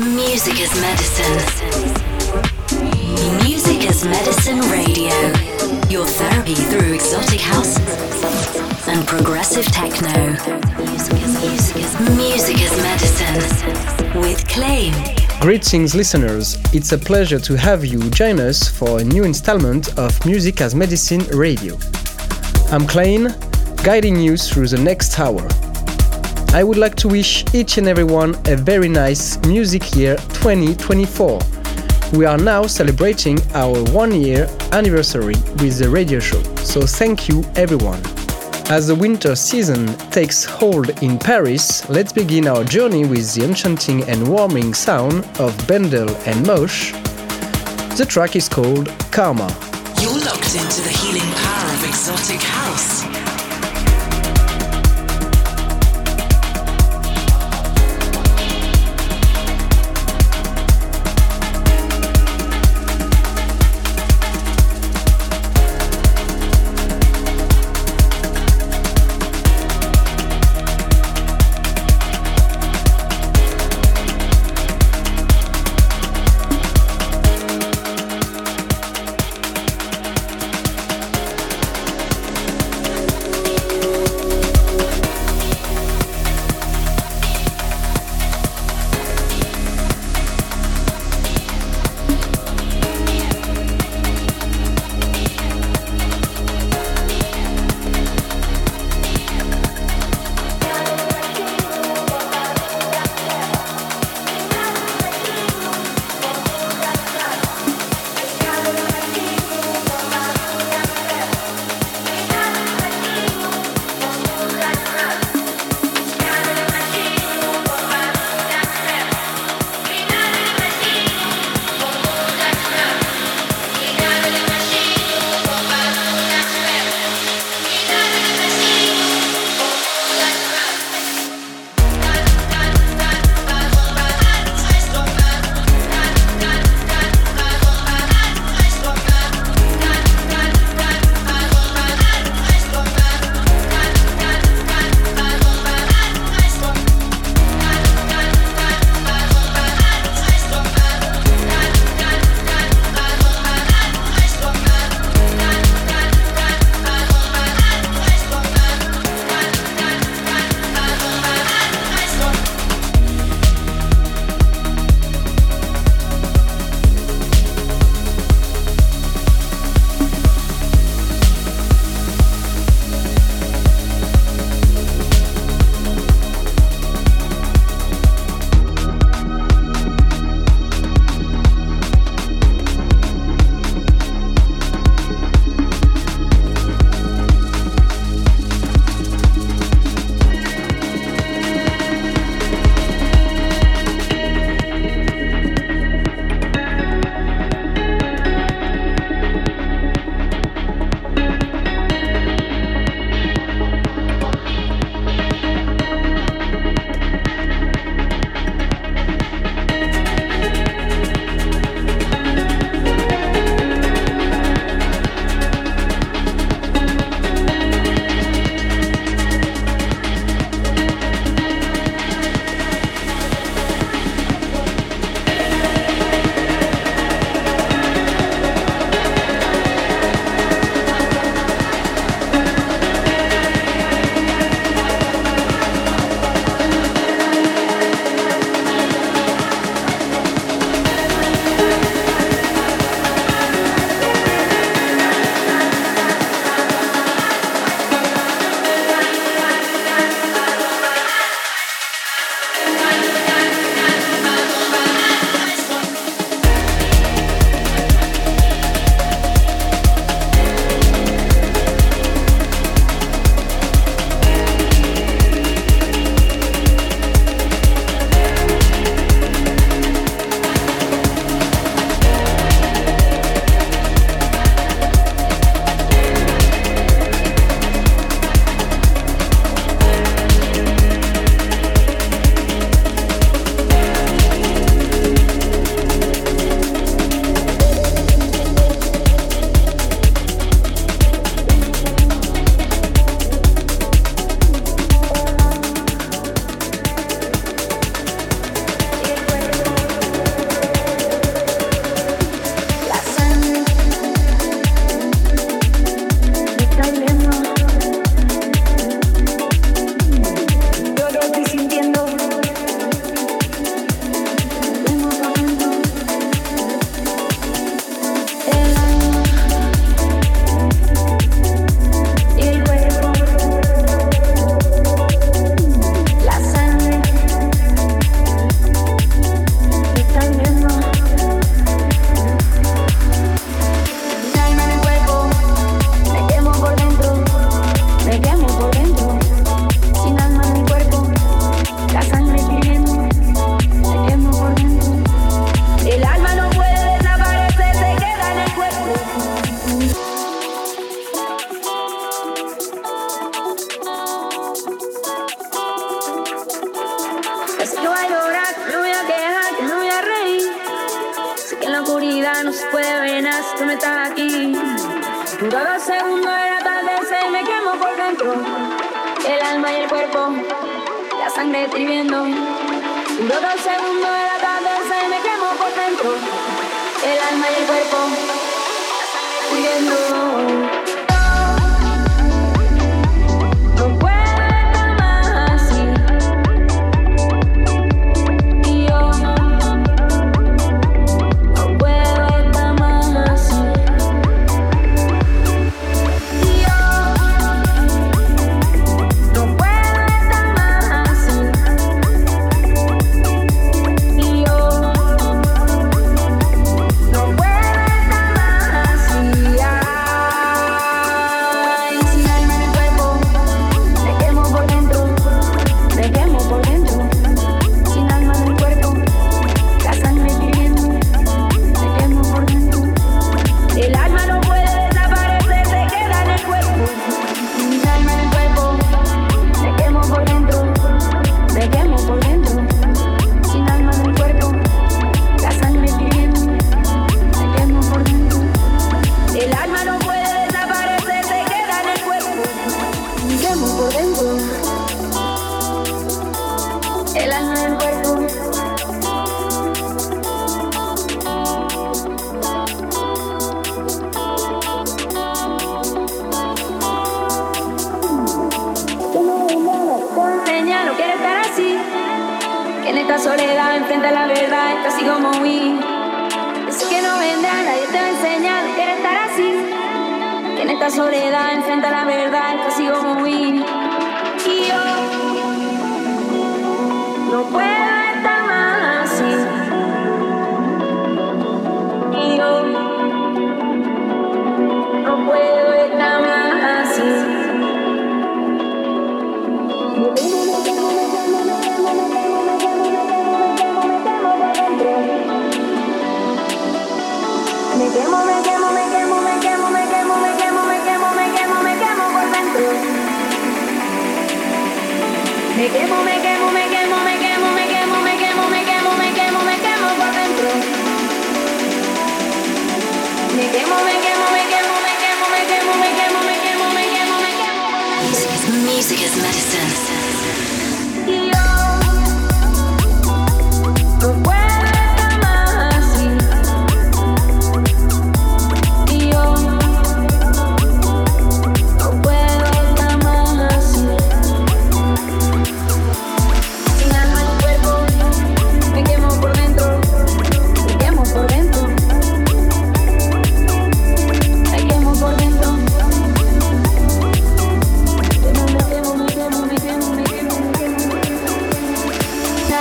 Music as medicine. Music as medicine radio. Your therapy through exotic house and progressive techno. Music as medicine with Clain. Greetings, listeners. It's a pleasure to have you join us for a new installment of Music as Medicine Radio. I'm Clain, guiding you through the next hour. I would like to wish each and everyone a very nice music year 2024. We are now celebrating our one year anniversary with the radio show, so thank you everyone. As the winter season takes hold in Paris, let's begin our journey with the enchanting and warming sound of Bendel and Mosh. The track is called Karma. You're locked into the healing power of exotic house.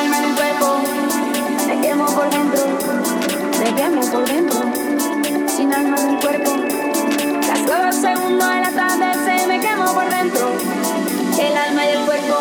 quema el cuerpo, quemo por dentro, te quemo por dentro, sin alma en el cuerpo. Las nueve segundos de la tarde se me quemó por dentro, el alma y el cuerpo.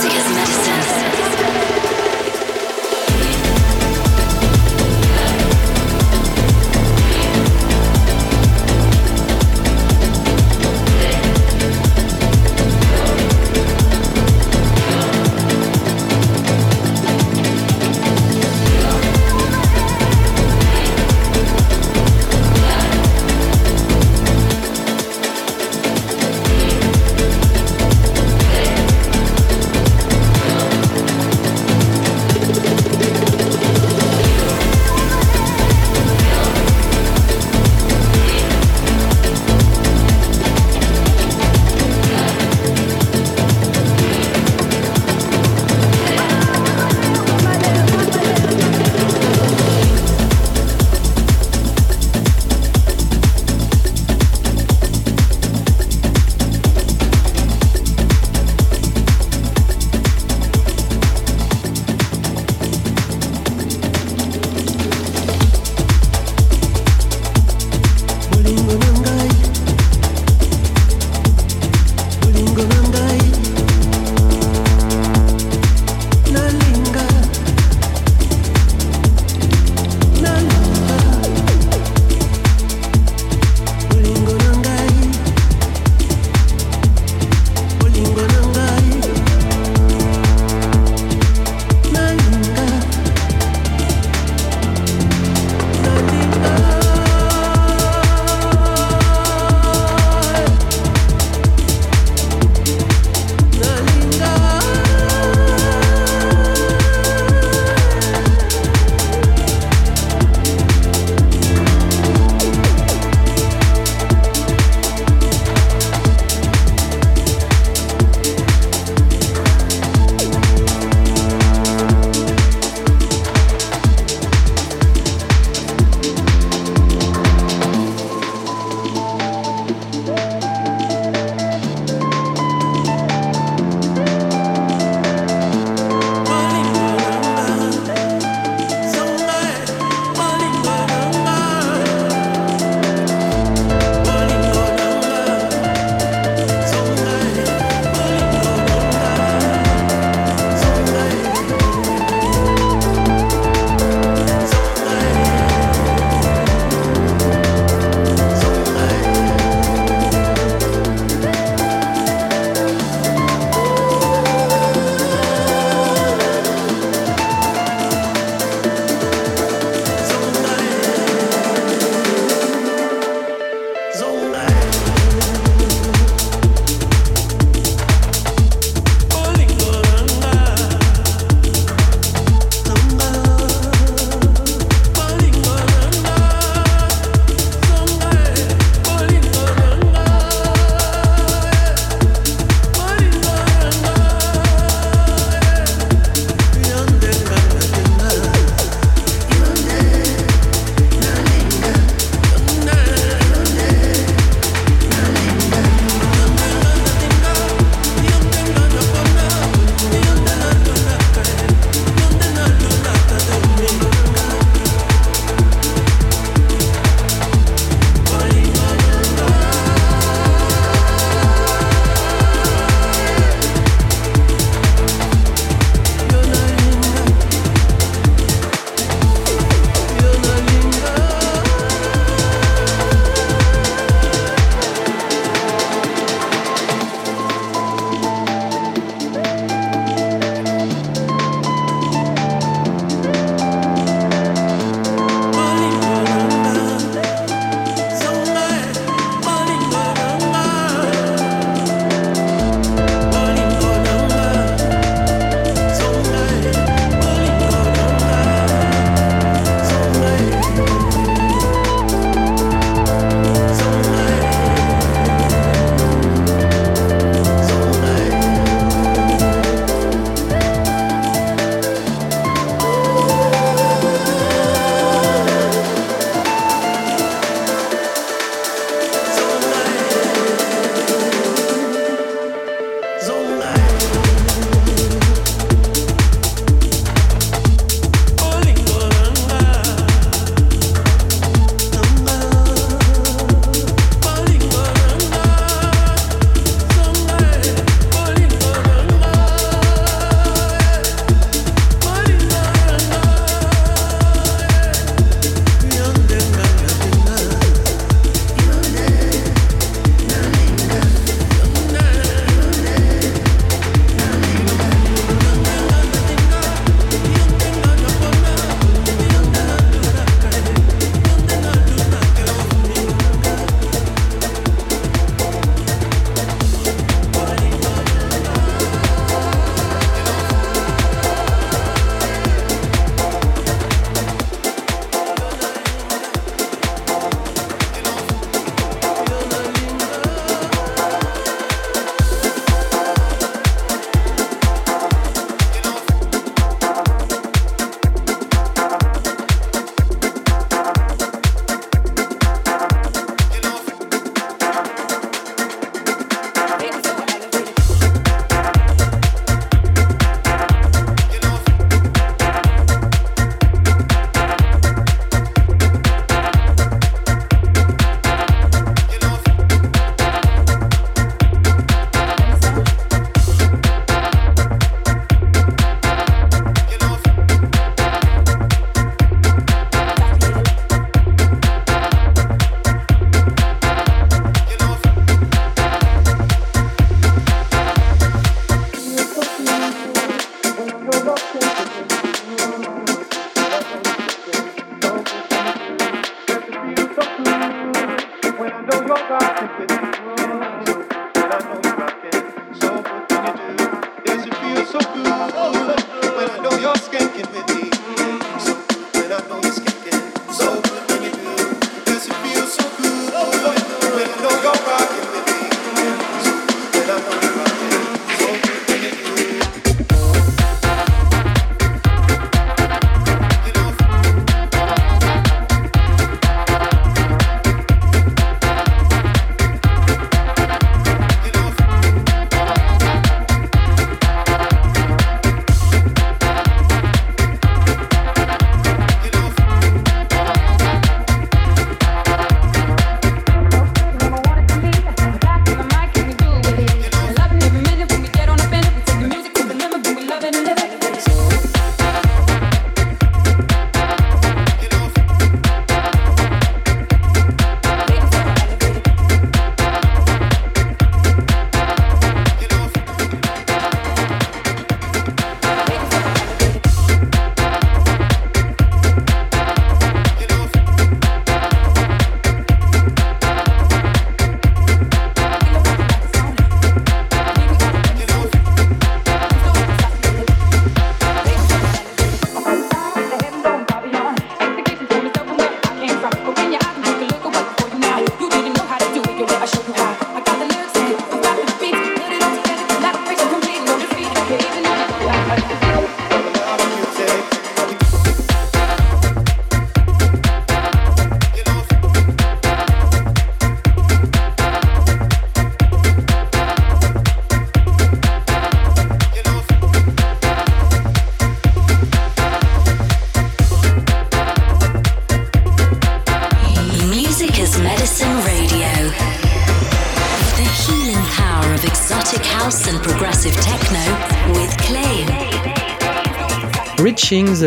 music is.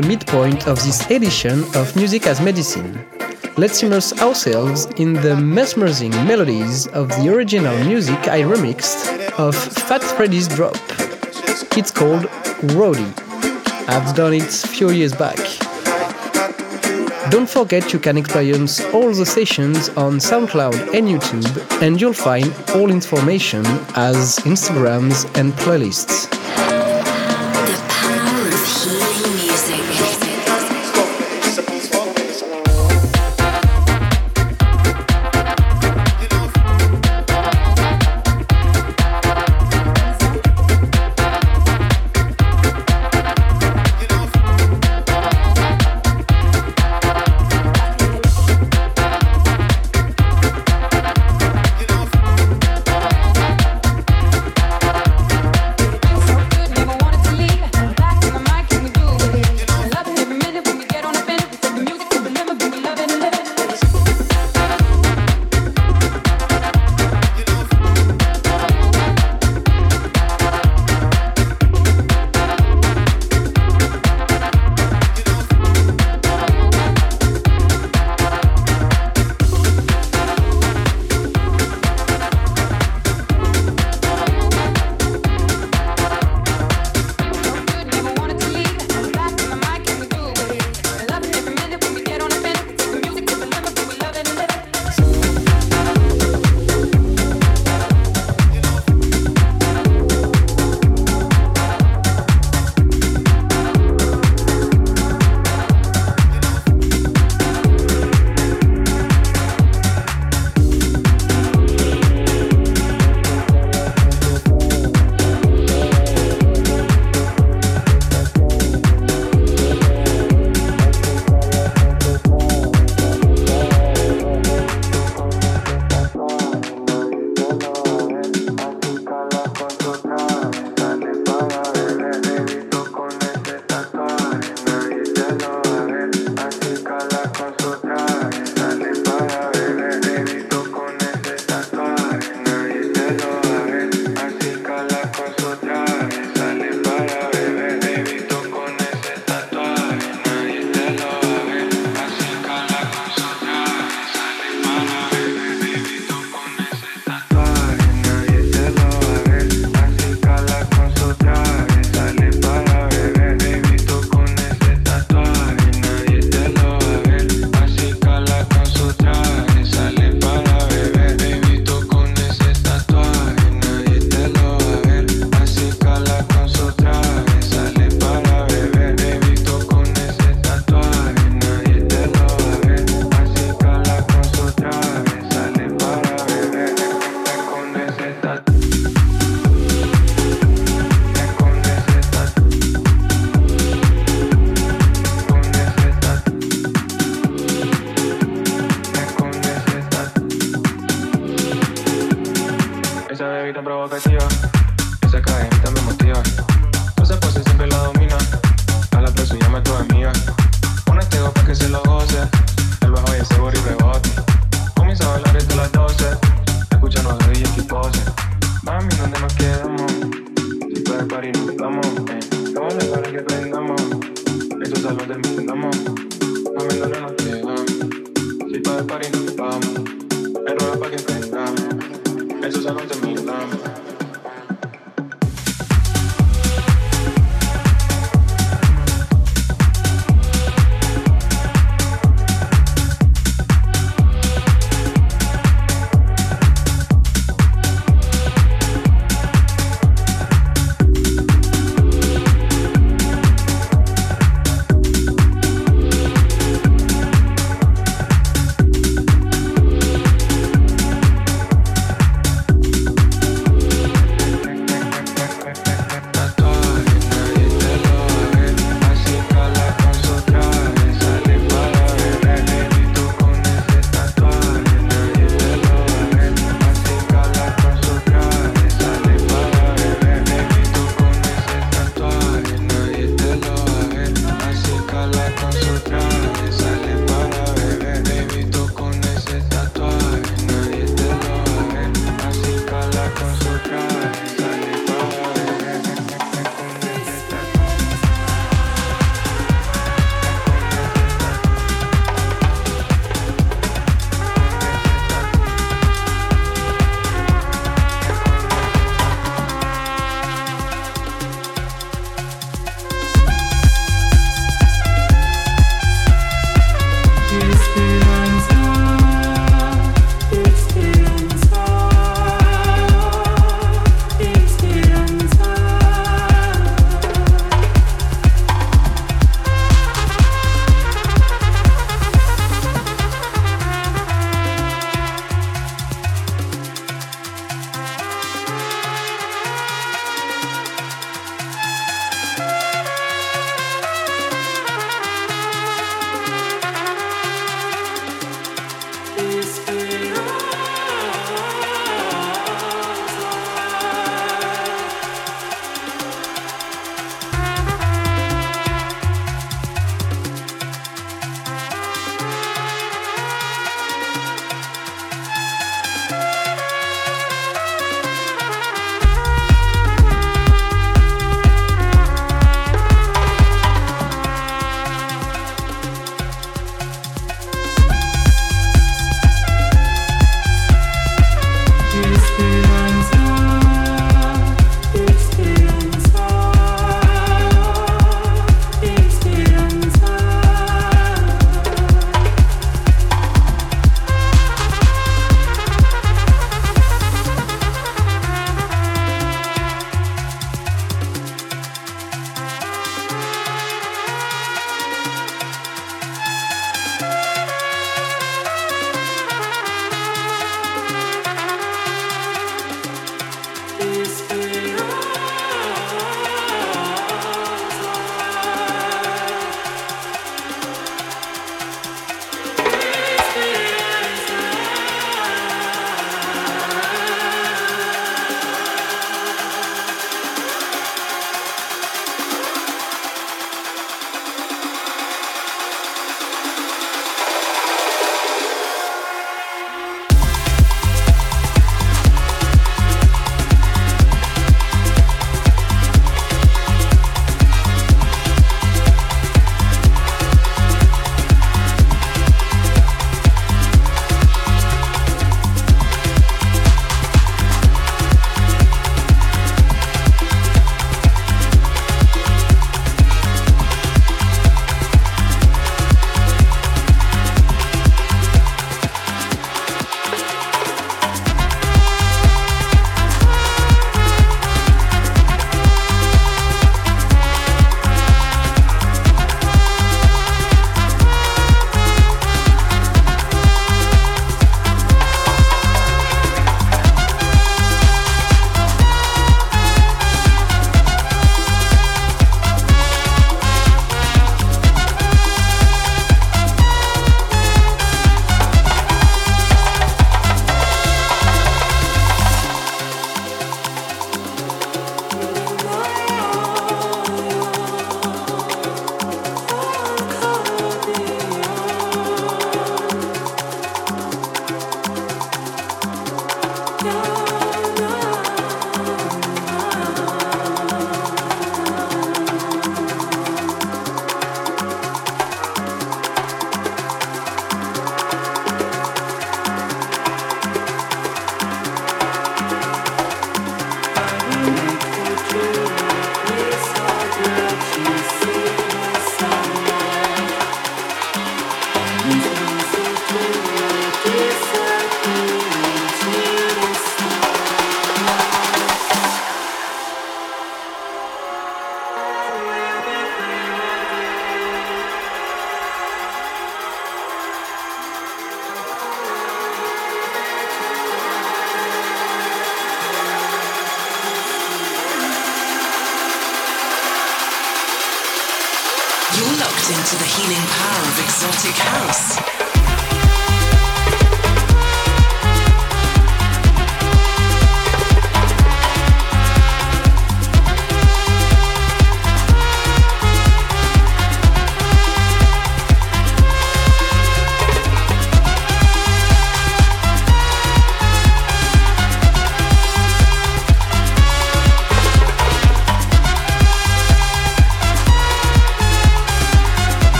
The midpoint of this edition of Music as Medicine, let's immerse ourselves in the mesmerizing melodies of the original music I remixed of Fat Freddy's Drop. It's called Roady. I've done it a few years back. Don't forget you can experience all the sessions on SoundCloud and YouTube, and you'll find all information as Instagrams and playlists.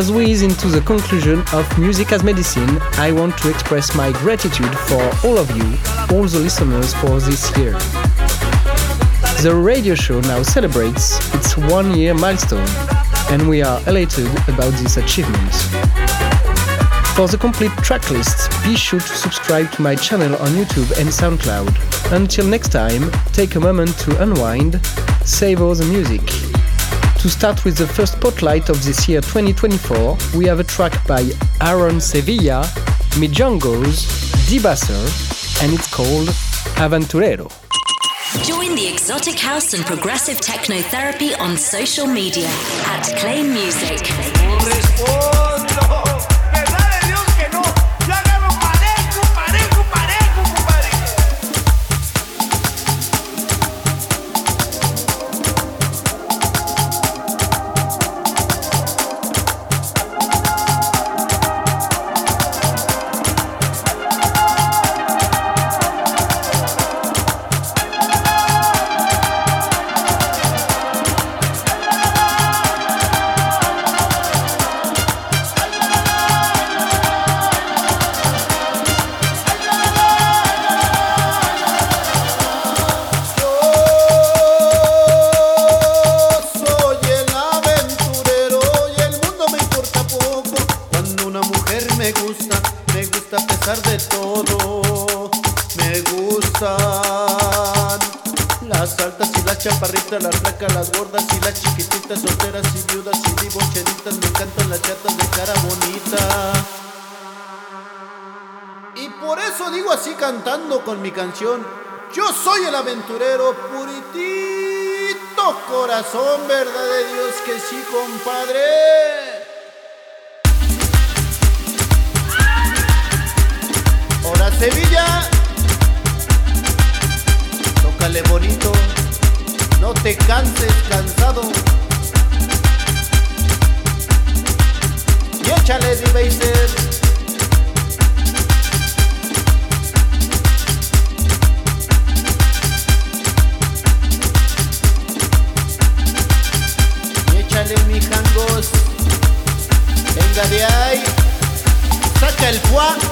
As we ease into the conclusion of Music as Medicine, I want to express my gratitude for all of you, all the listeners for this year. The radio show now celebrates its one year milestone, and we are elated about this achievement. For the complete track tracklist, be sure to subscribe to my channel on YouTube and SoundCloud. Until next time, take a moment to unwind, savor the music. To start with the first spotlight of this year 2024, we have a track by Aaron Sevilla, Mijangos, Dibasser, and it's called Aventurero. Join the exotic house and progressive techno therapy on social media at Clain Music. las gordas y las chiquititas, solteras y viudas y divocheritas, me encantan las chatas de cara bonita. Y por eso digo así cantando con mi canción, yo soy el aventurero puritito, corazón, verdad de Dios que sí, compadre. Sevilla. Tócale bonito te canses cansado. Y échale, D-Baser. Venga de ahí. Saca el fuá.